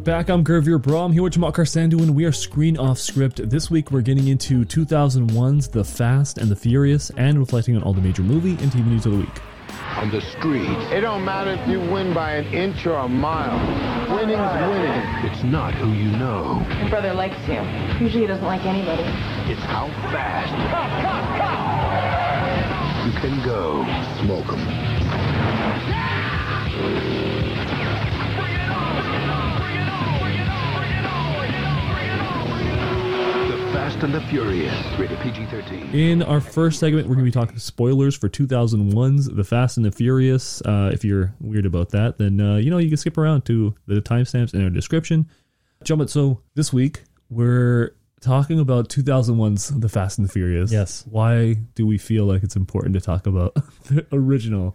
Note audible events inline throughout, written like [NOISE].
And we're back. I'm Gervier Brom here with Jamal Karsandu, and we are screen off script. This week we're getting into 2001's The Fast and the Furious and reflecting on all the major movie and TV news of the week. On the street, It don't matter if you win by an inch or a mile. Winning's winning. it's not who you know, My brother likes you. Usually he doesn't like anybody. it's how fast you can go. Smoke 'em. The Fast and the Furious, rated PG-13. In our first segment, we're going to be talking spoilers for 2001's The Fast and the Furious. Uh, if you're weird about that, then uh, you know you can skip around to the timestamps in our description. Jump it. So this week we're talking about 2001's The Fast and the Furious. Yes. Why do we feel like it's important to talk about [LAUGHS] the original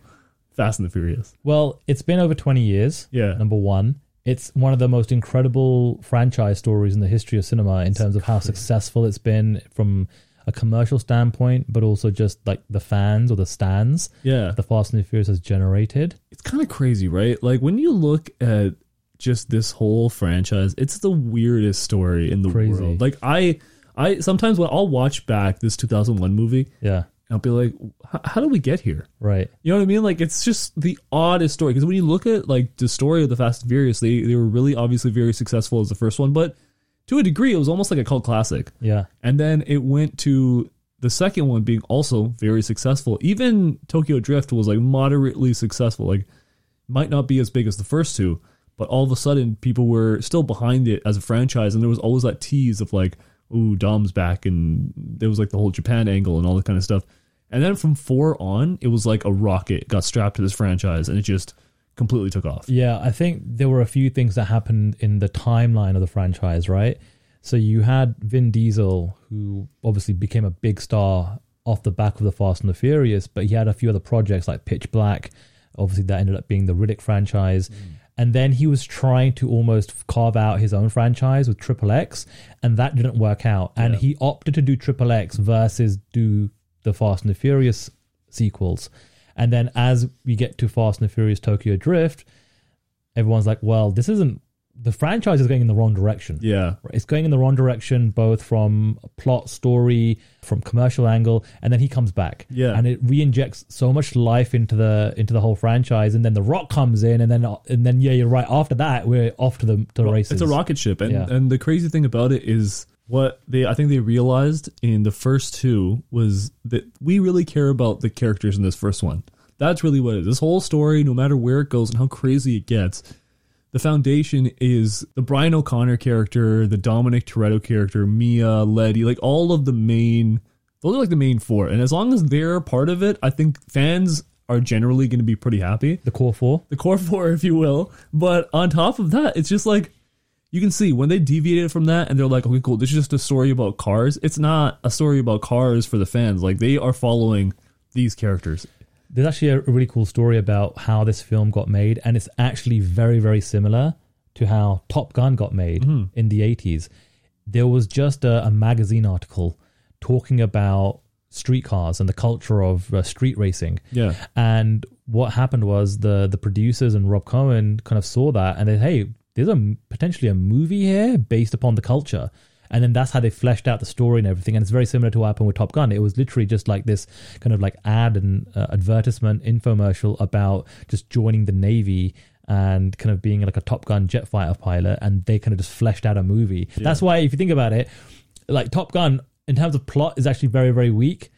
Fast and the Furious? Well, it's been over 20 years. Yeah. Number one. It's one of the most incredible franchise stories in the history of cinema in terms of how successful it's been from a commercial standpoint, but also just like the fans or the stands Yeah. the Fast and the Furious has generated. it's kind of crazy, right? Like when you look at just this whole franchise, it's the weirdest story in the Crazy. world. Like I, I sometimes when I'll watch back this 2001 movie, Yeah. I'll be like, how do we get here? Right. You know what I mean? Like it's just the oddest story because when you look at like the story of the Fast and Furious, they they were really obviously very successful as the first one, but to a degree, it was almost like a cult classic. Yeah. And then it went to the second one being also very successful. Even Tokyo Drift was like moderately successful. Like might not be as big as the first two, but all of a sudden people were still behind it as a franchise and there was always that tease of like, ooh, Dom's back and there was like the whole Japan angle and all that kind of stuff. And then from 4 on, it was like a rocket got strapped to this franchise and it just completely took off. Yeah, I think there were a few things that happened in the timeline of the franchise, right? So you had Vin Diesel, who obviously became a big star off the back of the Fast and the Furious, but he had a few other projects like Pitch Black. Obviously, that ended up being the Riddick franchise. Mm. And then he was trying to almost carve out his own franchise with Triple X, and that didn't work out. And he opted to do Triple X versus do the Fast and the Furious sequels. And then as we get to Fast and the Furious Tokyo Drift, everyone's like, well, this isn't the franchise is going in the wrong direction. Yeah. It's going in the wrong direction, both from plot, story, from commercial angle, and then he comes back. Yeah. and it re-injects so much life into the into the whole franchise, and then the Rock comes in, and then and then yeah, you're right. After that, we're off to the to the races. It's a rocket ship, and Yeah. and the crazy thing about it is what they I think they realized in the first two was that we really care about the characters in this first one. That's really what it is. This whole story, no matter where it goes and how crazy it gets, the foundation is the Brian O'Conner character, the Dominic Toretto character, Mia, Letty, like all of the main. Those are like the main four, and as long as they're part of it, I think fans are generally going to be pretty happy the core four. the core four, if you will. But on top of that, it's just like you can see when they deviated from that and they're like, okay, cool, this is just a story about cars. It's not a story about cars for the fans. Like they are following these characters. There's actually a really cool story about how this film got made, and it's actually very, very similar to how Top Gun got made in the 80s. There was just a, a magazine article talking about streetcars and the culture of uh, street racing. Yeah. And what happened was the the producers and Rob Cohen kind of saw that and they hey, there's a potentially a movie here based upon the culture. And then that's how they fleshed out the story and everything. And it's very similar to what happened with Top Gun. It was literally just like this kind of like ad and uh, advertisement infomercial about just joining the Navy and kind of being like a Top Gun jet fighter pilot. And they kind of just fleshed out a movie. That's why, if you think about it, like Top Gun, in terms of plot, is actually very, very weak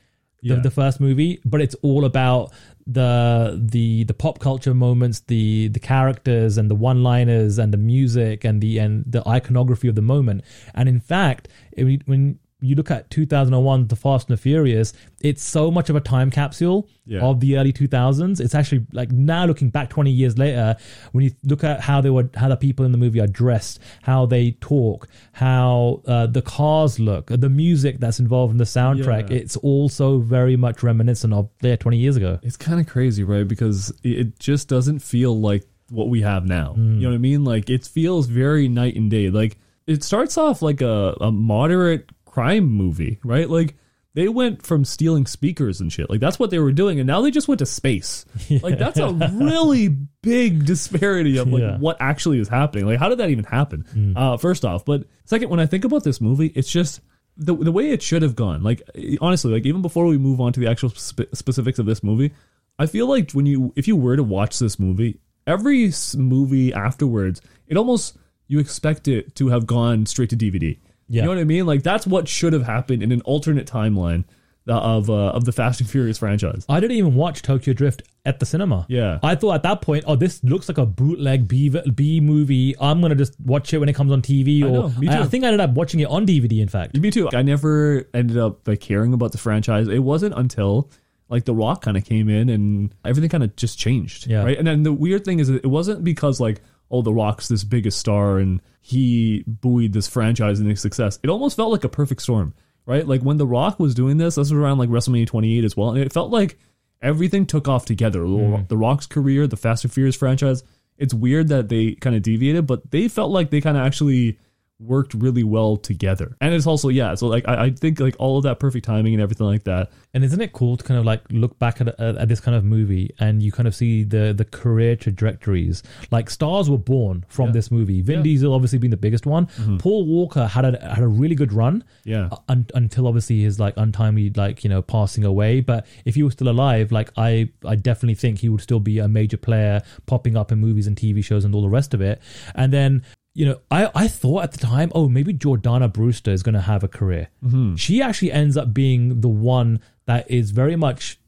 the, Yeah. the first movie, but it's all about the the the pop culture moments, the the characters and the one liners and the music and the and the iconography of the moment. And in fact, it, when you look at 2001, The Fast and the Furious, it's so much of a time capsule Yeah. of the early 2000s. It's actually like now looking back 20 years later, when you look at how they were, how the people in the movie are dressed, how they talk, how uh, the cars look, the music that's involved in the soundtrack, Yeah. it's also very much reminiscent of there 20 years ago. It's kind of crazy, right? Because it it just doesn't feel like what we have now. You know what I mean? Like it feels very night and day. Like it starts off like a, a moderate crime movie, right? Like they went from stealing speakers and shit. Like that's what they were doing, and now they just went to space. [LAUGHS] Like that's a really big disparity of like Yeah. what actually is happening. Like, how did that even happen? Uh, first off, but second, when I think about this movie, it's just the the way it should have gone. Like, honestly, like even before we move on to the actual spe- specifics of this movie, I feel like when you if you were to watch this movie, every movie afterwards, it almost you expect it to have gone straight to DVD. Yeah. You know what I mean? Like that's what should have happened in an alternate timeline of uh, of the Fast and Furious franchise. I didn't even watch Tokyo Drift at the cinema. Yeah. I thought at that point, oh, this looks like a bootleg B, B movie. I'm gonna just watch it when it comes on TV. I Or know, me I, I think I ended up watching it on DVD. In fact, Me too. I never ended up like caring about the franchise. It wasn't until like The Rock kind of came in and everything kind of just changed. Yeah. Right. And then the weird thing is, that it wasn't because like oh The Rock's this biggest star and he buoyed this franchise into success. It almost felt like a perfect storm. Right. Like when The Rock was doing this, this was around like WrestleMania 28 as well, and it felt like everything took off together. The mm-hmm. Rock's career, the Fast and Furious franchise. It's weird that they kind of deviated, but they felt like they kind of actually worked really well together. And it's also yeah, so like I, I think like all of that perfect timing and everything like that. and isn't it cool to kind of like look back at, at, at this kind of movie and you kind of see the the career trajectories? Like stars were born from this movie. Vin Diesel obviously being the biggest one. Paul Walker had a had a really good run. Mm-hmm. Yeah. uh, un- until obviously his like untimely like you know passing away but if he was still alive like i i definitely think he would still be a major player popping up in movies and tv shows and all the rest of it and then you know i i thought at the time oh maybe jordana brewster is going to have a career mm-hmm. she actually ends up being the one that is very much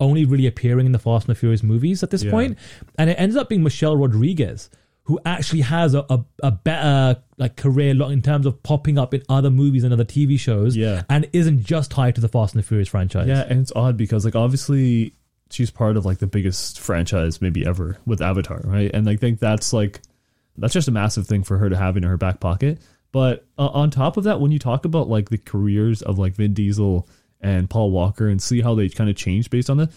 only really appearing in the Fast and the Furious movies at this Yeah. point. and it ends up being Michelle Rodriguez, who actually has a, a, a better like career in terms of popping up in other movies and other TV shows, Yeah. and isn't just tied to the Fast and the Furious franchise. Yeah, and it's odd because like obviously she's part of like the biggest franchise maybe ever with Avatar, right? And I think that's like that's just a massive thing for her to have in her back pocket. But uh, on top of that, when you talk about like the careers of like Vin Diesel and Paul Walker and see how they kind of changed based on that,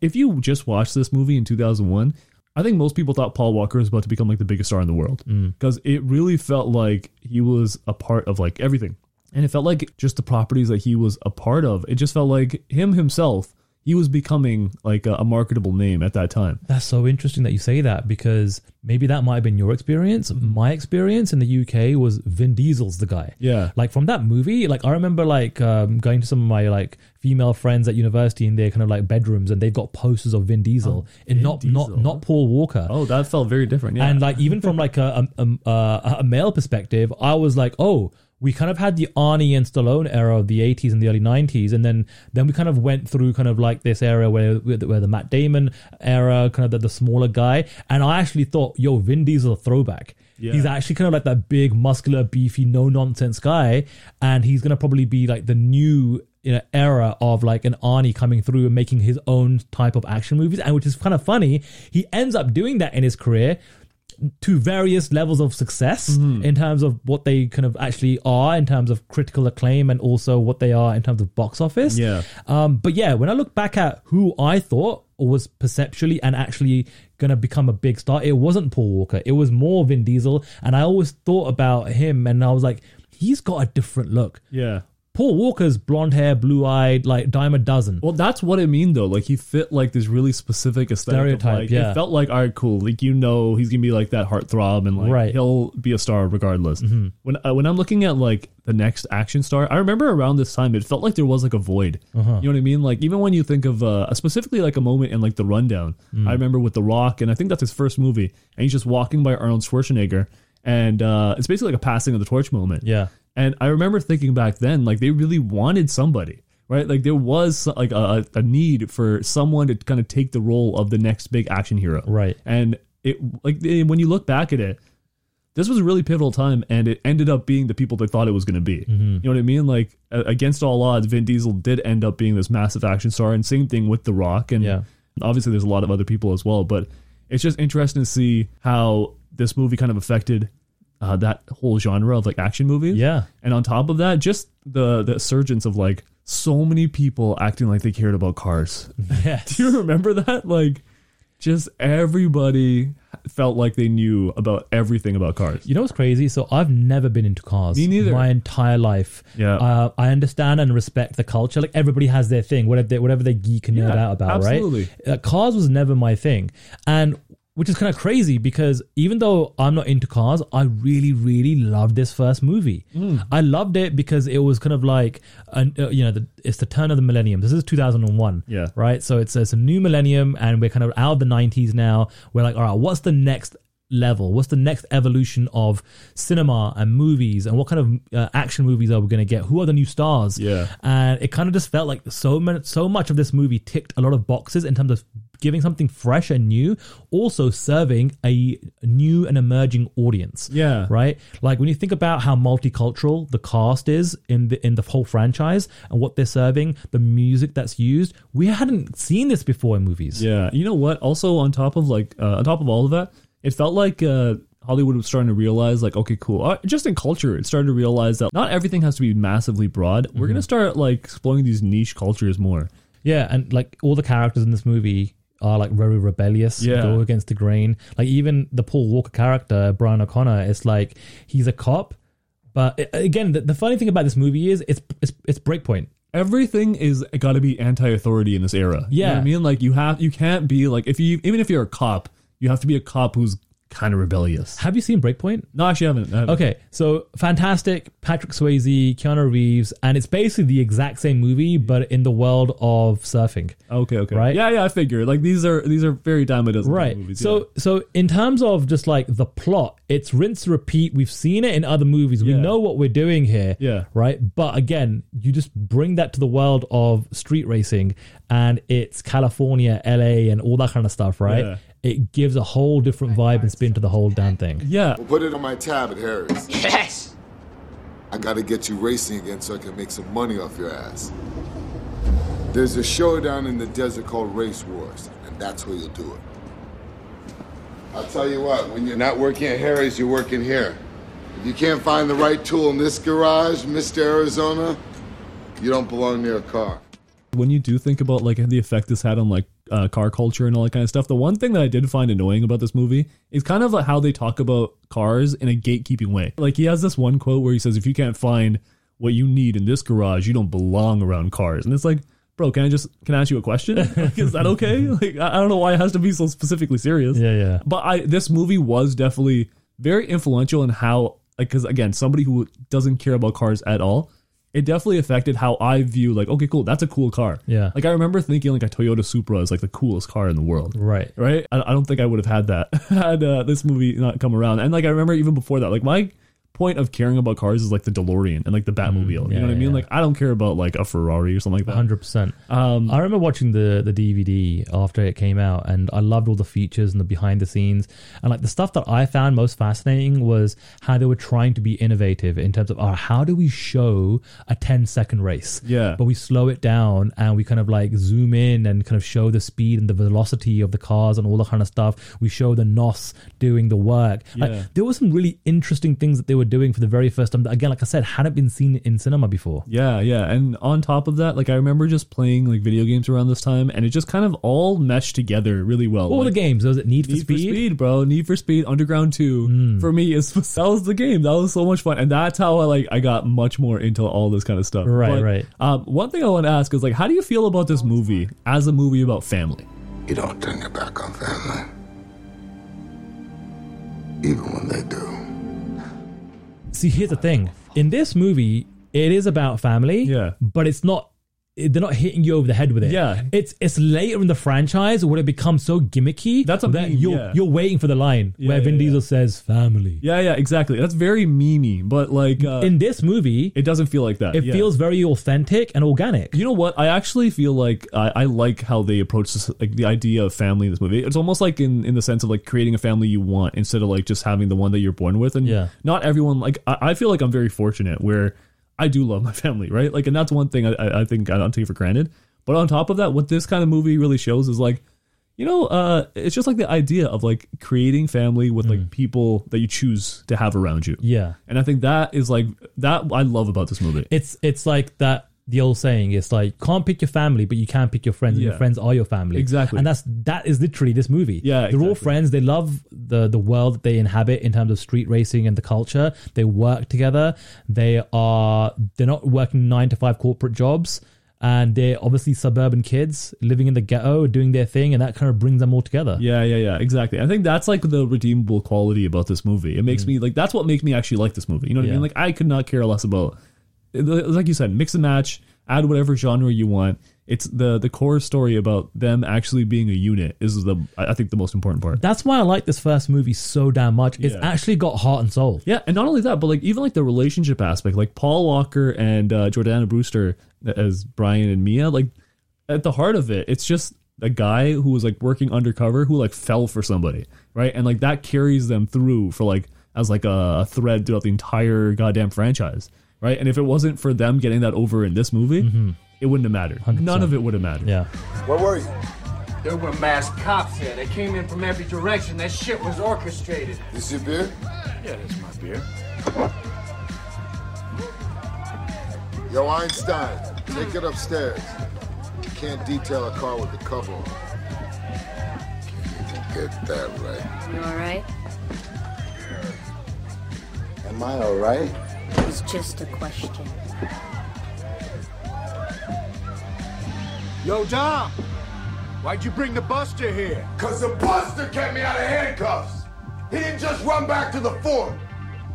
if you just watched this movie in 2001, I think most people thought Paul Walker was about to become like the biggest star in the world because it really felt like he was a part of like everything. And it felt like just the properties that he was a part of, it just felt like him himself, he was becoming like a, a marketable name at that time. That's so interesting that you say that because maybe that might have been your experience. My experience in the UK was Vin Diesel's the guy. Yeah. Like from that movie, like I remember like um, going to some of my like female friends at university in their kind of like bedrooms and they've got posters of Vin Diesel and Vin not Diesel. not not Paul Walker. Oh, that felt very different. Yeah. And like even from like a a, a a male perspective, I was like, oh, we kind of had the Arnie and Stallone era of the 80s and the early 90s, and then then we kind of went through kind of like this era where where the Matt Damon era, kind of the, the smaller guy, and I actually thought, yo, Vin Diesel a throwback. Yeah. He's actually kind of like that big, muscular, beefy, no nonsense guy, and he's gonna probably be like the new you know, era of like an Arnie coming through and making his own type of action movies, and which is kind of funny. He ends up doing that in his career to various levels of success Mm-hmm. in terms of what they kind of actually are in terms of critical acclaim and also what they are in terms of box office. Yeah. Um, but yeah, when I look back at who I thought was perceptually and actually going to become a big star, it wasn't Paul Walker. It was more Vin Diesel. And I always thought about him and I was like, he's got a different look. yeah. Paul Walker's blonde hair, blue eyed, like dime a dozen. Well, that's what I mean though. Like he fit like this really specific aesthetic. of, Stereotype, like, yeah. It felt like all right, cool. Like you know, he's gonna be like that heartthrob, and like Right. Mm-hmm. he'll be a star regardless. When uh, when I'm looking at like the next action star, I remember around this time it felt like there was like a void. Uh-huh. You know what I mean? Like even when you think of uh, specifically like a moment in like the rundown, Mm. I remember with The Rock, and I think that's his first movie, and he's just walking by Arnold Schwarzenegger, and uh, it's basically like a passing of the torch moment. Yeah. And I remember thinking back then, like they really wanted somebody, right? Like there was like a, a need for someone to kind of take the role of the next big action hero, Right. And it like when you look back at it, this was a really pivotal time, and it ended up being the people they thought it was going to be. Mm-hmm. You know what I mean? Like against all odds, Vin Diesel did end up being this massive action star, and same thing with The Rock, and Yeah. obviously there's a lot of other people as well. But it's just interesting to see how this movie kind of affected uh, that whole genre of like action movies. Yeah. And on top of that, just the the surgence of like so many people acting like they cared about cars. [LAUGHS] Yes. Do you remember that? Like, just everybody felt like they knew about everything about cars. You know what's crazy? So I've never been into cars. Me neither. My entire life. Yeah. Uh, I understand and respect the culture. Like everybody has their thing, whatever they, whatever they geek and nerd Yeah, out about, absolutely. right? Uh, cars was never my thing. And which is kind of crazy because even though I'm not into cars, I really, really loved this first movie. I loved it because it was kind of like, an, uh, you know, the, it's the turn of the millennium. This is 2001. Yeah. Right. So it's, it's a new millennium and we're kind of out of the 90s now. We're like, all right, what's the next level? What's the next evolution of cinema and movies? And what kind of uh, action movies are we going to get? Who are the new stars? Yeah. and it kind of just felt like so many, so much of this movie ticked a lot of boxes in terms of giving something fresh and new, also serving a new and emerging audience. Yeah. right. Like when you think about how multicultural the cast is in the in the whole franchise and what they're serving, the music that's used, we hadn't seen this before in movies. Yeah, you know what? Also, on top of like, uh, on top of all of that, it felt like uh, Hollywood was starting to realize, like, okay, cool. Uh, just in culture, it started to realize that not everything has to be massively broad. We're gonna start like exploring these niche cultures more. Yeah, and like all the characters in this movie are like very rebellious, Yeah. go against the grain. Like even the Paul Walker character, Brian O'Conner, it's like he's a cop, but again, the, the funny thing about this movie is it's it's it's Breakpoint. Everything is got to be anti-authority in this era. You know Yeah. what I mean, like you have, you can't be like if you even if you're a cop, you have to be a cop who's kind of rebellious. Have you seen Breakpoint? No, actually, I haven't. I haven't. Okay, so fantastic, Patrick Swayze, Keanu Reeves, and it's basically the exact same movie, but in the world of surfing. Okay, okay. Right? Yeah, yeah. I figure like these are these are very dime a dozen Right. movies. so yeah. so in terms of just like the plot, it's rinse repeat. We've seen it in other movies. We Yeah. know what we're doing here. Yeah. Right. But again, you just bring that to the world of street racing and it's California, LA, and all that kind of stuff, right? Yeah. It gives a whole different vibe and spin to the whole damn thing. yeah, Well, put it on my tab at Harry's. Yes. I gotta get you racing again so I can make some money off your ass. There's a showdown in the desert called Race Wars, and that's where you'll do it. I'll tell you what, when you're not working at Harry's, you're working here. If you can't find the right tool in this garage, Mr. Arizona, you don't belong near a car. when you do think about like the effect this had on like uh, car culture and all that kind of stuff, the one thing that I did find annoying about this movie is kind of like how they talk about cars in a gatekeeping way. Like he has this one quote where he says, "If you can't find what you need in this garage, you don't belong around cars," and it's like. Bro, can I just can I ask you a question? [LAUGHS] Like, is that okay? Like, I don't know why it has to be so specifically serious. Yeah, yeah. But I this movie was definitely very influential in how like because again somebody who doesn't care about cars at all, it definitely affected how I view like okay cool that's a cool car. Yeah. Like I remember thinking like a Toyota Supra is like the coolest car in the world. Right. Right. I, I don't think I would have had that [LAUGHS] had uh, this movie not come around. And like I remember even before that like my point of caring about cars is like the DeLorean and like the Batmobile. you Mm, yeah, know what I mean? yeah. Like I don't care about like a Ferrari or something like that. Hundred percent. Um, I remember watching the the DVD after it came out, and I loved all the features and the behind the scenes, and like the stuff that I found most fascinating was how they were trying to be innovative in terms of oh, how do we show a 10 second race? Yeah. but we slow it down and we kind of like zoom in and kind of show the speed and the velocity of the cars and all that kind of stuff. We show the NOS doing the work. Yeah. Like there were some really interesting things that they were doing for the very first time. That, again, like I said, hadn't been seen in cinema before. Yeah, yeah. And on top of that, like I remember just playing like video games around this time and it just kind of all meshed together really well. all Like, the games? Was it Need for Need Speed? For Speed, bro. Need for Speed Underground 2 for me is [LAUGHS] that was the game. That was so much fun. And that's how I like I got much more into all this kind of stuff. Right, right. Um, one thing I want to ask is like how do you feel about this movie as a movie about family? You don't turn your back on family. Even when they do. See, here's the thing. In this movie, it is about family. Yeah. But it's not. They're not hitting you over the head with it. Yeah. it's it's later in the franchise where it becomes so gimmicky. That's a that mean, you're yeah. you're waiting for the line Yeah, where Vin yeah, Diesel says family. Yeah, yeah, exactly. That's very memey, but like uh, In this movie, it doesn't feel like that. it feels very authentic and organic. You know what? I actually feel like I, I like how they approach this, like the idea of family in this movie. It's almost like in, in the sense of like creating a family you want instead of like just having the one that you're born with. And Yeah. not everyone like I, I feel like I'm very fortunate where I do love my family, right? Like, and that's one thing I, I think I don't take for granted. But on top of that, what this kind of movie really shows is like, you know, uh, it's just like the idea of like creating family with like people that you choose to have around you. Mm. Yeah. And I think that is like that I love about this movie. It's it's like that the old saying is like can't pick your family but you can pick your friends and your friends are your family Exactly. and that's that is literally this movie Yeah, they're all friends they love the the world that they inhabit in terms of street racing and the culture they work together they are they're not working nine to five corporate jobs and they're obviously suburban kids living in the ghetto, doing their thing, and that kind of brings them all together. Yeah, yeah, yeah, exactly. I think that's like the redeemable quality about this movie. It makes me like that's what makes me actually like this movie. You know what I Mm. Mean? Like I could not care less about like you said, mix and match, add whatever genre you want. It's the the core story about them actually being a unit is the I think the most important part. That's why I like this first movie so damn much. It's Yeah. actually got heart and soul. Yeah, and not only that, but like even like the relationship aspect, like Paul Walker and uh, Jordana Brewster as Brian and Mia, like at the heart of it, it's just a guy who was like working undercover who like fell for somebody, right? And like that carries them through for like as like a thread throughout the entire goddamn franchise, right? And if it wasn't for them getting that over in this movie, mm-hmm. it wouldn't have mattered. None of it would have mattered. Yeah. Where were you? There were masked cops here. They came in from every direction. That shit was orchestrated. This your beer? Yeah, that's my beer. Yo, Einstein, take it upstairs. You can't detail a car with the cover on. Can't even get that right. You alright? Am I alright? It was just a question. Yo, Dom! Why'd you bring the Buster here? Cause the Buster kept me out of handcuffs. He didn't just run back to the fort.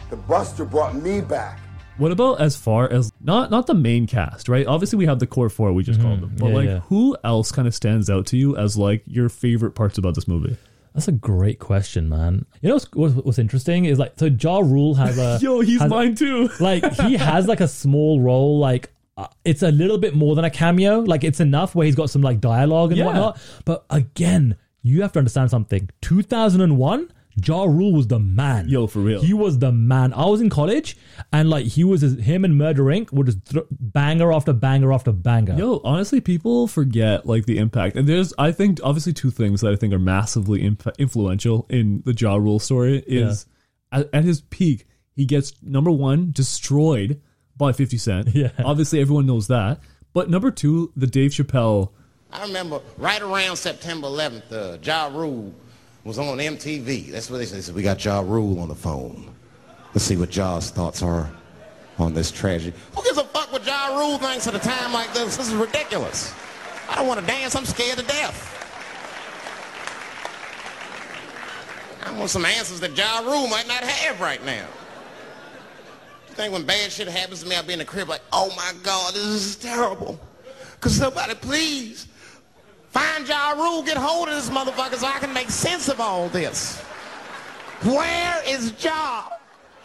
The Buster brought me back. What about as far as not not the main cast, right? Obviously, we have the core four we just called them, but Mm-hmm. Yeah, like yeah. who else kind of stands out to you as like your favorite parts about this movie? That's a great question, man. You know what's, what's, what's interesting is like so Ja Rule has a [LAUGHS] Yo, he's has- mine too. [LAUGHS] like he has like a small role like uh, it's a little bit more than a cameo like it's enough where he's got some like dialogue and Yeah. whatnot but again you have to understand something 2001 Ja Rule was the man. Yo, for real. He was the man. I was in college, and like he was, him and Murder Inc. would just thro- banger after banger after banger. Yo, honestly, people forget like the impact, and there's I think obviously two things that I think are massively imp- influential in the Ja Rule story is at, at his peak he gets number one destroyed by Fifty Cent. [LAUGHS] Yeah. obviously everyone knows that, but number two, the Dave Chappelle. I remember right around September 11th, uh, Ja Rule was on MTV. That's what they said. They said, we got Ja Rule on the phone. Let's see what Ja's thoughts are on this tragedy. Who gives a fuck what Ja Rule thinks at a time like this? This is ridiculous. I don't want to dance. I'm scared to death. I want some answers that Ja Rule might not have right now. You think when bad shit happens to me, I'll be in the crib like, oh my God, this is terrible. Could somebody please find Ja Rule, get hold of this motherfucker so I can make sense of all this? Where is Ja?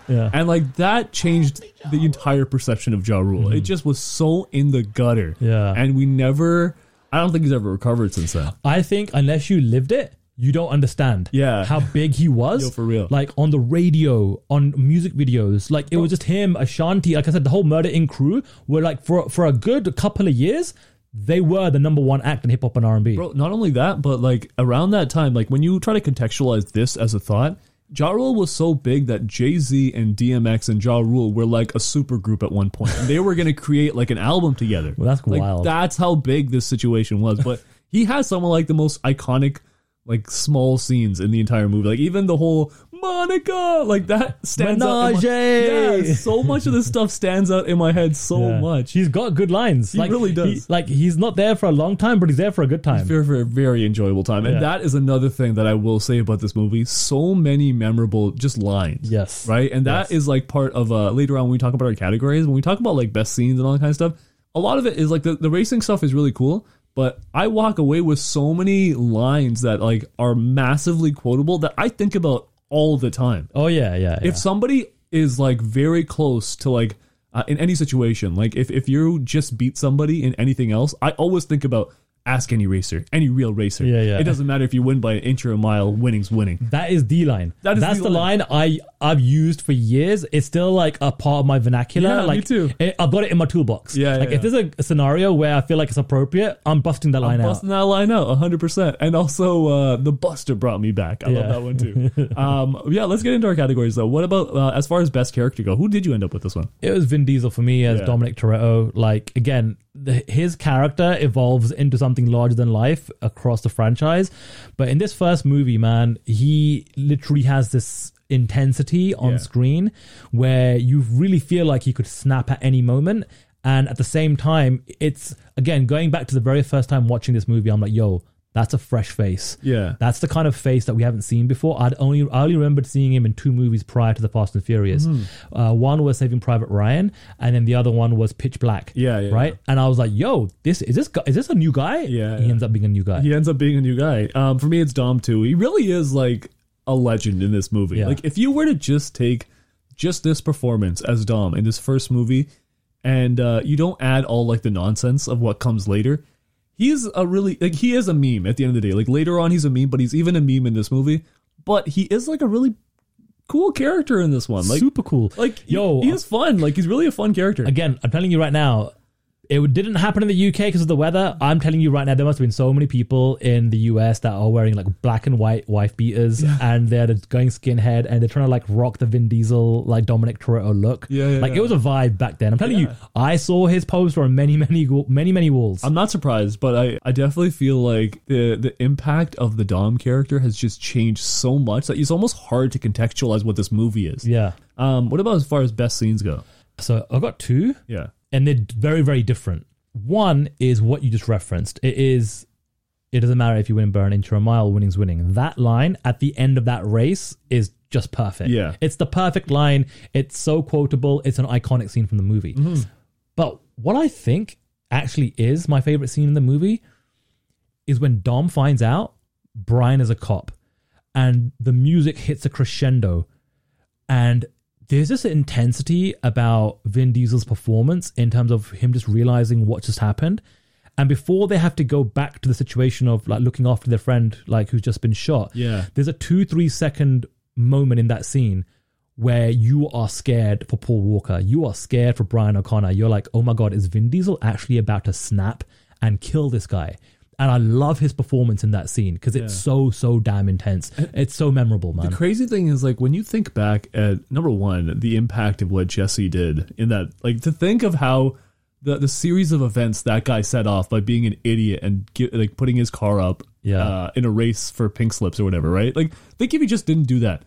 Yeah. And like that changed the entire perception of Ja Rule. It just was so in the gutter. Mm-hmm. Yeah. And we never I don't think he's ever recovered since then. I think unless you lived it, you don't understand. Yeah. How big he was. Yo, for real. Like on the radio, on music videos. Like it was just him, Ashanti. Like I said, the whole Murder Inc. crew were like for for a good couple of years, they were the number one act in hip hop and R and B. Bro, not only that, but like around that time, like when you try to contextualize this as a thought, Ja Rule was so big that Jay Z and DMX and Ja Rule were like a super group at one point. And they were going to create like an album together. Well, that's like, wild. That's how big this situation was. But he has some of like the most iconic, like small scenes in the entire movie. Like even the whole Monica, like that stands out. in my- yeah, so much of this stuff stands out in my head so Yeah. much. He's got good lines. He like, really does. like he's not there for a long time, but he's there for a good time. Very, very, very enjoyable time. And Yeah. that is another thing that I will say about this movie. So many memorable just lines. Yes. Right? And that is Yes. like part of uh later on when we talk about our categories, when we talk about like best scenes and all that kind of stuff, a lot of it is like the, the racing stuff is really cool. But I walk away with so many lines that like are massively quotable that I think about all the time oh yeah, yeah. if yeah. somebody is like very close to like uh, in any situation like if, if you just beat somebody in anything else i always think about ask any racer any real racer Yeah, yeah. it doesn't matter if you win by an inch or a mile winning's winning That is the line. That is That's the the line. I I've used for years. It's still like a part of my vernacular. Yeah, me too. it- I've got it in my toolbox. Yeah, Like yeah, if there's a, scenario where I feel like it's appropriate, I'm busting that line I'm out. busting that line out 100% and also uh the buster brought me back i Yeah. love that one too [LAUGHS] um yeah let's get into our categories though what about uh, as far as best character go who did you end up with this one It was Vin Diesel for me as Yeah. Dominic Toretto. Like again, the, his character evolves into something larger than life across the franchise. But in this first movie, man, he literally has this intensity on Yeah. screen where you really feel like he could snap at any moment. And at the same time, it's again going back to the very first time watching this movie. I'm like, yo, that's a fresh face. Yeah. That's the kind of face that we haven't seen before. I'd only I only remembered seeing him in two movies prior to the Fast and Furious. Mm-hmm. Uh, one was Saving Private Ryan, and then the other one was Pitch Black. Yeah, yeah, right. And I was like, "Yo, this is this guy, is this a new guy?" Yeah, he yeah. ends up being a new guy. He ends up being a new guy. Um, for me, it's Dom too. He really is like a legend in this movie. Yeah. Like if you were to just take just this performance as Dom in this first movie, and uh, you don't add all like the nonsense of what comes later, he's a really like he is a meme at the end of the day. Like later on, he's a meme, but he's even a meme in this movie. But he is like a really cool character in this one. Like Super cool. Like Yo, yo, he is fun. Like he's really a fun character. Again, I'm telling you right now, it didn't happen in the UK because of the weather. I'm telling you right now, there must have been so many people in the US that are wearing like black and white wife beaters and they're going skinhead and they're trying to like rock the Vin Diesel, like Dominic Toretto look. Yeah, yeah, like yeah. it was a vibe back then. I'm telling you, I saw his poster on many, many, many, many walls. I'm not surprised, but I, I definitely feel like the the impact of the Dom character has just changed so much that it's almost hard to contextualize what this movie is. yeah. Um, what about as far as best scenes go? So I've got two. Yeah. And they're very very different. One is what you just referenced. It is it doesn't matter if you win by an inch a mile winning's winning. That line at the end of that race is just perfect. Yeah. it's the perfect line. It's so quotable. It's an iconic scene from the movie. Mm-hmm. But what i think actually is my favorite scene in the movie is when dom finds out brian is a cop and the music hits a crescendo and there's this intensity about Vin Diesel's performance in terms of him just realizing what just happened. And before they have to go back to the situation of like looking after their friend, like who's just been shot, Yeah. there's a two, three second moment in that scene where you are scared for Paul Walker. You are scared for Brian O'Conner. You're like, oh my God, is Vin Diesel actually about to snap and kill this guy? And I love his performance in that scene because it's so, so damn intense. It's so memorable, man. The crazy thing is like when you think back at number one, the impact of what Jesse did in that like to think of how the the series of events that guy set off by being an idiot and get, like putting his car up Yeah. uh, in a race for pink slips or whatever, right? Like think if he just didn't do that.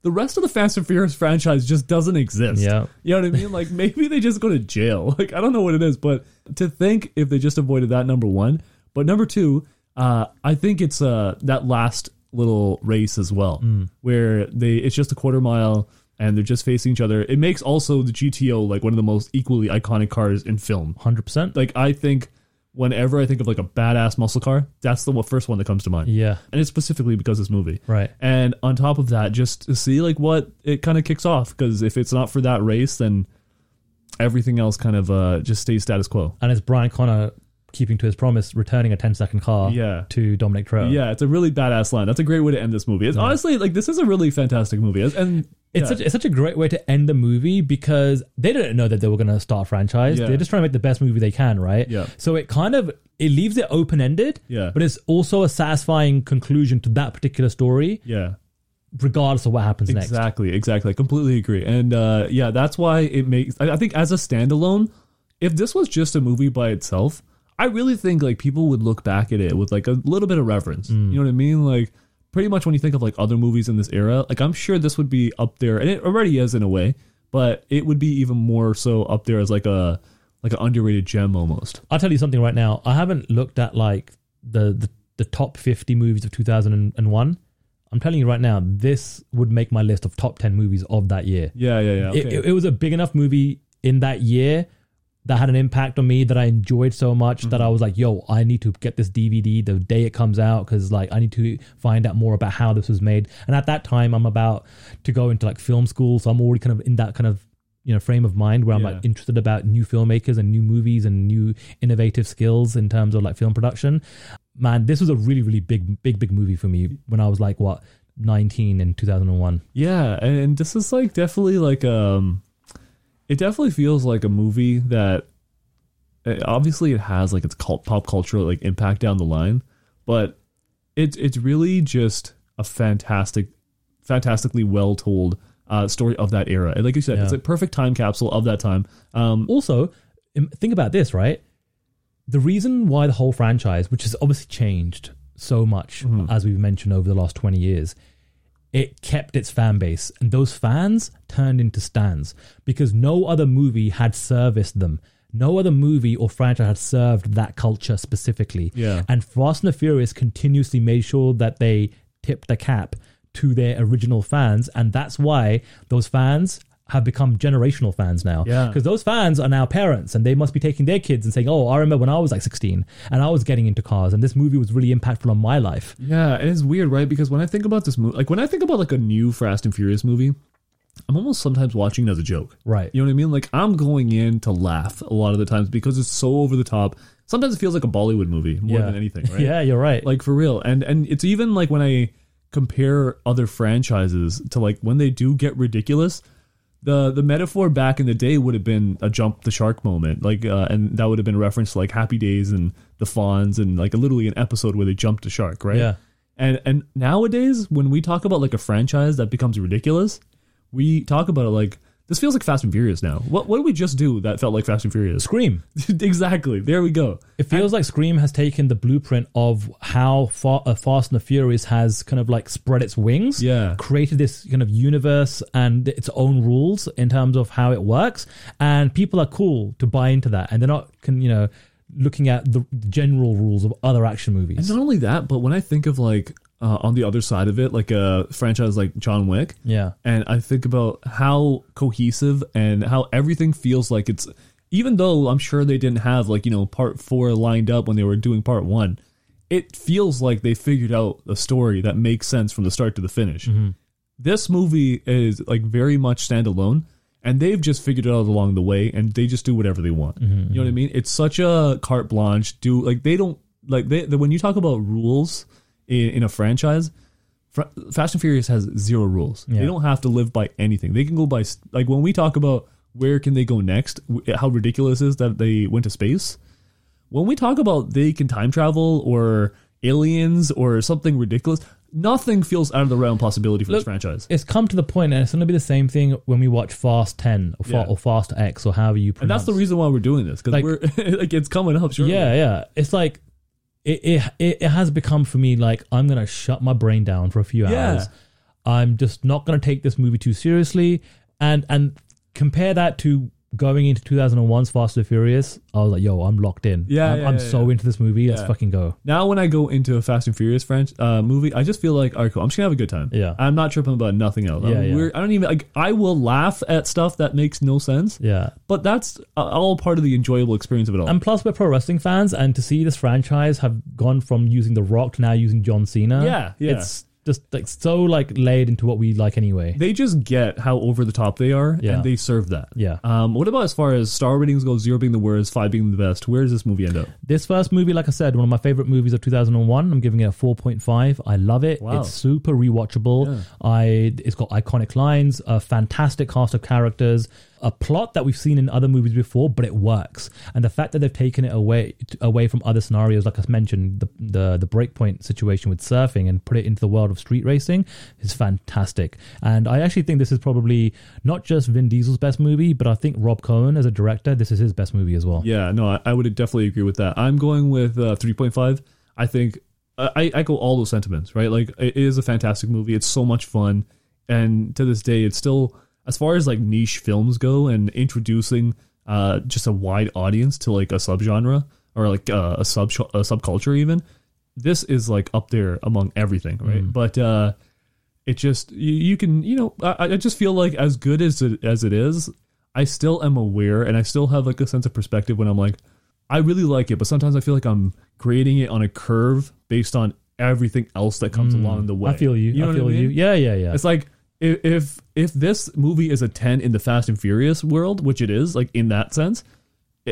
The rest of the Fast and Furious franchise just doesn't exist. Yeah. You know what I mean? Like [LAUGHS] maybe they just go to jail. Like I don't know what it is, but to think if they just avoided that number one. But number two, uh, I think it's uh that last little race as well, where they it's just a quarter mile and they're just facing each other. It makes also the GTO like one of the most equally iconic cars in film. 100%. Like I think whenever I think of like a badass muscle car, that's the first one that comes to mind. Yeah. And it's specifically because of this movie. Right. And on top of that, just to see like what it kind of kicks off, because if it's not for that race, then everything else kind of uh, just stays status quo. and it's Brian Connor keeping to his promise, returning a 10 second car Yeah. to Dominic Toretto. Yeah, it's a really badass line. That's a great way to end this movie. It's honestly like this is a really fantastic movie, and It's, yeah. such, it's such a great way to end the movie because they didn't know that they were going to start a franchise. Yeah. They're just trying to make the best movie they can, right? Yeah. So it kind of it leaves it open ended. Yeah. But it's also a satisfying conclusion to that particular story, yeah. regardless of what happens next. Exactly, exactly. I completely agree. And uh, yeah, that's why it makes. I, I think as a standalone, if this was just a movie by itself, I really think like people would look back at it with like a little bit of reverence. Mm. You know what I mean? Like pretty much when you think of like other movies in this era, like I'm sure this would be up there, and it already is in a way, but it would be even more so up there as like a like an underrated gem almost. I'll tell you something right now. I haven't looked at like the the, the top 50 movies of 2001. I'm telling you right now, this would make my list of top 10 movies of that year. Yeah, yeah, yeah. It, it, it was a big enough movie in that year that had an impact on me that I enjoyed so much that Mm-hmm. I was like, yo, I need to get this DVD the day it comes out because like I need to find out more about how this was made. And at that time, I'm about to go into like film school, so I'm already kind of in that kind of you know frame of mind where I'm like interested about new filmmakers and new movies and new innovative skills in terms of like film production. Man, this was a really really big big big movie for me when I was like what 19 in 2001. Yeah, and this is like definitely like um it definitely feels like a movie that uh, obviously it has like its cult, pop cultural like impact down the line, but it's it's really just a fantastic fantastically well told uh story of that era. And like you said, it's a perfect time capsule of that time. Um Also, think about this, right? The reason why the whole franchise, which has obviously changed so much, as we've mentioned over the last 20 years, it kept its fan base. And those fans turned into stands because no other movie had serviced them. no other movie or franchise had served that culture specifically. Yeah. And Fast and the Furious continuously made sure that they tipped the cap to their original fans, and that's why those fans have become generational fans now. Yeah. Because those fans are now parents and they must be taking their kids and saying, Oh, I remember when I was like 16 and I was getting into cars and this movie was really impactful on my life. Yeah, it is weird, right? Because when I think about this movie, like when I think about like a new Fast and Furious movie, I'm almost sometimes watching it as a joke. Right. You know what I mean? Like I'm going in to laugh a lot of the times because it's so over the top. Sometimes it feels like a Bollywood movie more Yeah. than anything, [LAUGHS] right? Yeah, you're right. Like for real. And and it's even like when I compare other franchises to like when they do get ridiculous, the the metaphor back in the day would have been a jump the shark moment. Like uh, and that would have been a reference to like Happy Days and the Fonz and like literally an episode where they jumped the shark, right? Yeah. And and nowadays when we talk about like a franchise that becomes ridiculous, we talk about it like this feels like Fast and Furious now. What what did we just do that felt like Fast and Furious? Scream. [LAUGHS] exactly. There we go. It feels like Scream has taken the blueprint of how far, uh, Fast and the Furious has kind of like spread its wings. Yeah. Created this kind of universe and its own rules in terms of how it works. And people are cool to buy into that. And they're not, can, you know, looking at the general rules of other action movies. And not only that, but when I think of like uh, on the other side of it, like a franchise like John Wick, Yeah. and I think about how cohesive and how everything feels like it's. Even though I'm sure they didn't have like you know part four lined up when they were doing part one, it feels like they figured out a story that makes sense from the start to the finish. This movie is like very much standalone, and they've just figured it out along the way, and they just do whatever they want. You know what I mean? It's such a carte blanche. Do like they don't like they when you talk about rules in, in a franchise. Fra- Fast and Furious has zero rules. Yeah. They don't have to live by anything. They can go by like when we talk about where can they go next, w- how ridiculous is that they went to space. When we talk about they can time travel or aliens or something ridiculous, nothing feels out of the realm possibility for this franchise. It's come to the point, and it's going to be the same thing when we watch Fast 10 or, Fa- Yeah. or Fast X or however you Pronounce. And that's the reason why we're doing this because Like- we're [LAUGHS] like it's coming up. Sure. Yeah, yeah. It's like it, it it has become for me like I'm gonna shut my brain down for a few Yeah. hours. I'm just not gonna take this movie too seriously, and and compare that to going into 2001's Fast and Furious. I was like, yo, I'm locked in. Yeah, I'm, yeah, I'm yeah, so yeah. into this movie. Let's fucking go. Now when I go into a Fast and Furious French uh, movie, I just feel like, all right, cool. I'm just gonna have a good time. Yeah. I'm not tripping about nothing else. Yeah, yeah. I don't even like. I will laugh at stuff that makes no sense. Yeah. But that's uh, all part of the enjoyable experience of it all. And plus, we're pro wrestling fans, and to see this franchise have gone from using The Rock to now using John Cena, Yeah, yeah. it's just like so like laid into what we like anyway. they just get how over the top they are, Yeah. and they serve that. Yeah. Um. What about as far as star ratings go? Zero being the worst, five being the best. Where does this movie end up? This first movie, like I said, one of my favorite movies of 2001. I'm giving it a 4.5. I love it. Wow. It's super rewatchable. I it's got iconic lines, a fantastic cast of characters, a plot that we've seen in other movies before, but it works. And the fact that they've taken it away away from other scenarios, like I mentioned, the the the breakpoint situation with surfing, and put it into the world of street racing is fantastic. And I actually think this is probably not just Vin Diesel's best movie, but I think Rob Cohen as a director, this is his best movie as well. Yeah. No, I, I would definitely agree with that. I'm going with uh, three point five. I think I, echo all those sentiments. Right. Like it is a fantastic movie. It's so much fun, and to this day, it's still as far as like niche films go and introducing uh just a wide audience to like a subgenre or like uh, a sub a subculture even. This is like up there among everything, right? But uh it just you, you can you know I, I just feel like as good as it as it is i still am aware and i still have like a sense of perspective when i'm like i really like it but sometimes i feel like i'm grading it on a curve based on everything else that comes along the way Mm. I feel you. know I feel mean? you. Yeah, yeah, yeah. it's like if, if if this movie is a 10 in the fast and furious world which it is like in that sense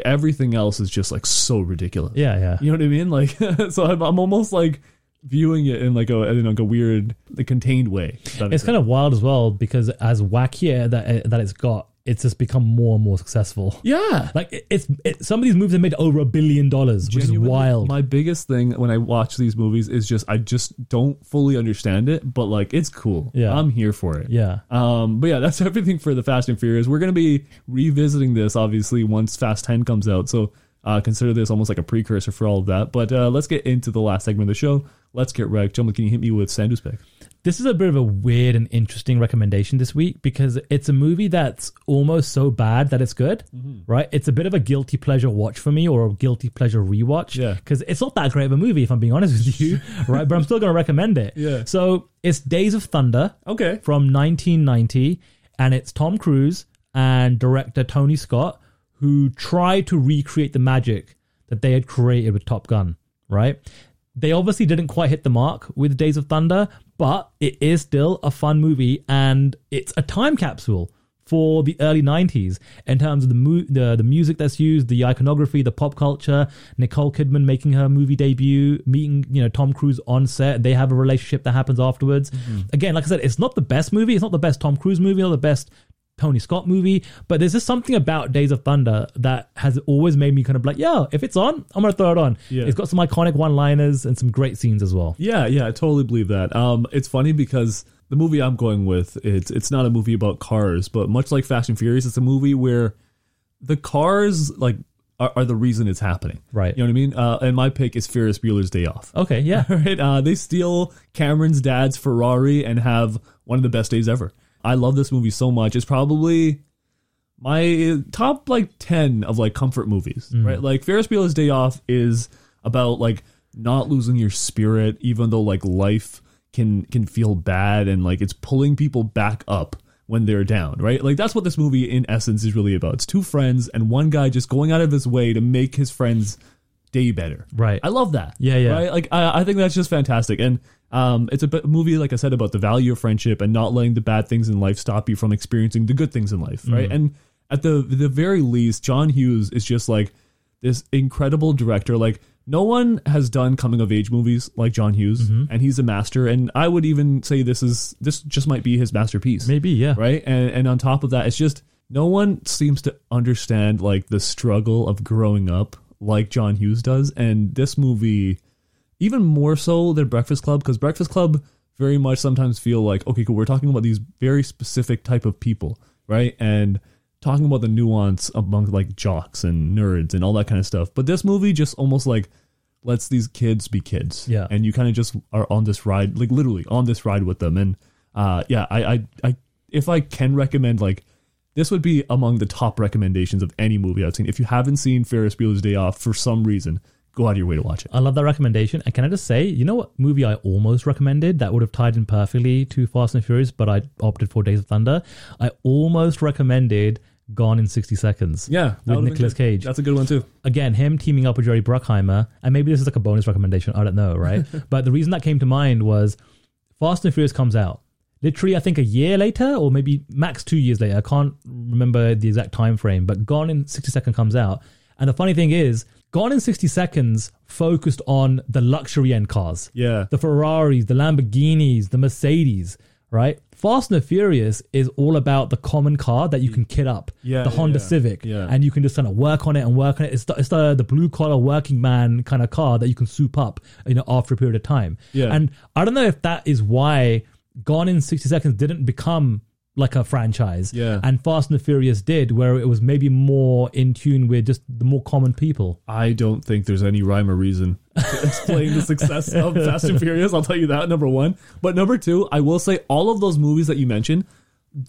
everything else is just like so ridiculous yeah, yeah. you know what I mean? Like, [LAUGHS] so I'm, I'm almost like viewing it in like a in like a weird, like contained way. It's kind of wild as well because as wackier that that it's got, it's just become more and more successful. yeah. Like it, it's it, some of these movies have made over a billion dollars, which Genuinely, is wild. My biggest thing when I watch these movies is just I just don't fully understand it, but like it's cool. Yeah. I'm here for it. yeah, Um, but yeah, that's [LAUGHS] everything for the Fast and Furious. We're gonna be revisiting this obviously once Fast Ten comes out, so uh, consider this almost like a precursor for all of that. But uh, let's get into the last segment of the show. Let's get wrecked. Gentlemen, can you hit me with Sandu's pick? This is a bit of a weird and interesting recommendation this week because it's a movie that's almost so bad that it's good, Mm-hmm. right? It's a bit of a guilty pleasure watch for me or a guilty pleasure rewatch. Yeah. Because it's not that great of a movie, if I'm being honest with you, [LAUGHS] right? But I'm still going to recommend it. Yeah. So it's Days of Thunder Okay. from 1990, and it's Tom Cruise and director Tony Scott who tried to recreate the magic that they had created with Top Gun, right? They obviously didn't quite hit the mark with Days of Thunder, but it is still a fun movie and it's a time capsule for the early 90s in terms of the mu- the, the music that's used, the iconography, the pop culture, Nicole Kidman making her movie debut, meeting, you know, Tom Cruise on set, they have a relationship that happens afterwards. Mm-hmm. Again, like I said, it's not the best movie, it's not the best Tom Cruise movie, or the best Tony Scott movie, but there's just something about Days of Thunder that has always made me kind of like, yeah, if it's on, I'm gonna throw it on. Yeah. It's got some iconic one-liners and some great scenes as well. Yeah, yeah, I totally believe that. Um, it's funny because the movie I'm going with it's it's not a movie about cars, but much like Fast and Furious, it's a movie where the cars like are, are the reason it's happening. Right. You know what I mean? Uh, and my pick is Ferris Bueller's Day Off. Okay, yeah. [LAUGHS] right? Uh, they steal Cameron's dad's Ferrari and have one of the best days ever. I love this movie so much. It's probably my top like 10 of like comfort movies, mm-hmm. right? Like Ferris Bueller's Day Off is about like not losing your spirit even though like life can can feel bad and like it's pulling people back up when they're down, right? Like that's what this movie in essence is really about. It's two friends and one guy just going out of his way to make his friends day better. Right. I love that. Yeah, yeah. Right? Like I, I think that's just fantastic. And um, it's a movie, like I said, about the value of friendship and not letting the bad things in life stop you from experiencing the good things in life, right? Mm-hmm. And at the the very least, John Hughes is just like this incredible director. Like no one has done coming of age movies like John Hughes, Mm-hmm. and he's a master. And I would even say this is this just might be his masterpiece Maybe, yeah. right and and on top of that it's just no one seems to understand like the struggle of growing up like john hughes does and this movie even more so than breakfast club because breakfast club very much sometimes feel like okay cool we're talking about these very specific type of people right? And talking about the nuance among like jocks and nerds and all that kind of stuff. But this movie just almost like lets these kids be kids. Yeah. and you kind of just are on this ride like literally on this ride with them. And uh yeah i i, I if i can recommend like this would be among the top recommendations of any movie I've seen. If you haven't seen Ferris Bueller's Day Off for some reason, go out of your way to watch it. I love that recommendation. And can I just say, you know what movie I almost recommended that would have tied in perfectly to Fast and Furious, but I opted for Days of Thunder? I almost recommended Gone in 60 Seconds. Yeah, With Nicolas. Cage. That's a good one too. Again, him teaming up with Jerry Bruckheimer. And maybe this is like a bonus recommendation. I don't know, right? [LAUGHS] but the reason that came to mind was Fast and Furious comes out. Literally, I think a year later, or maybe max two years later. I can't remember the exact time frame, but Gone in 60 Seconds comes out. And the funny thing is, Gone in 60 Seconds focused on the luxury end cars. Yeah. The Ferraris, the Lamborghinis, the Mercedes, right? Fast and the Furious is all about the common car that you can kit up. Yeah, The yeah, Honda yeah. Civic. Yeah. And you can just kind of work on it and work on it. It's the, it's the, the blue collar working man kind of car that you can soup up, you know, after a period of time. Yeah. And I don't know if that is why Gone in 60 Seconds didn't become like a franchise. Yeah. And Fast and the Furious did, where it was maybe more in tune with just the more common people. I don't think there's any rhyme or reason to explain the success of [LAUGHS] Fast and Furious. I'll tell you that number one. But number two, I will say all of those movies that you mentioned.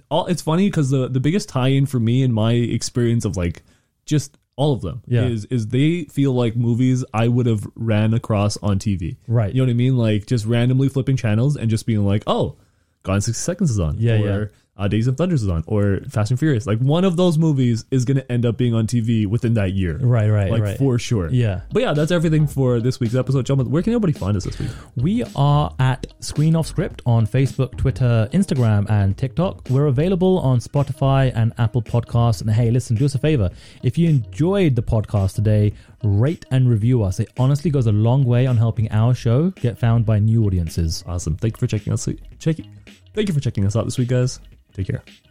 All it's funny because the the biggest tie-in for me in my experience of like just all of them Yeah. is is they feel like movies I would have ran across on TV. Right. You know what I mean? Like just randomly flipping channels and just being like, oh, Gone in 60 Seconds is on. Yeah, or, yeah. Uh, Days of Thunders is on, or Fast and Furious. Like one of those movies is going to end up being on TV within that year. Right, right, Like right. for sure. Yeah. But yeah, that's everything for this week's episode. Gentlemen, where can everybody find us this week? We are at Screen Off Script on Facebook, Twitter, Instagram, and TikTok. We're available on Spotify and Apple Podcasts. And hey, listen, do us a favor. If you enjoyed the podcast today, rate and review us. It honestly goes a long way on helping our show get found by new audiences. Awesome. Thank you for checking us. Check, thank you for checking us out this week, guys. Take care.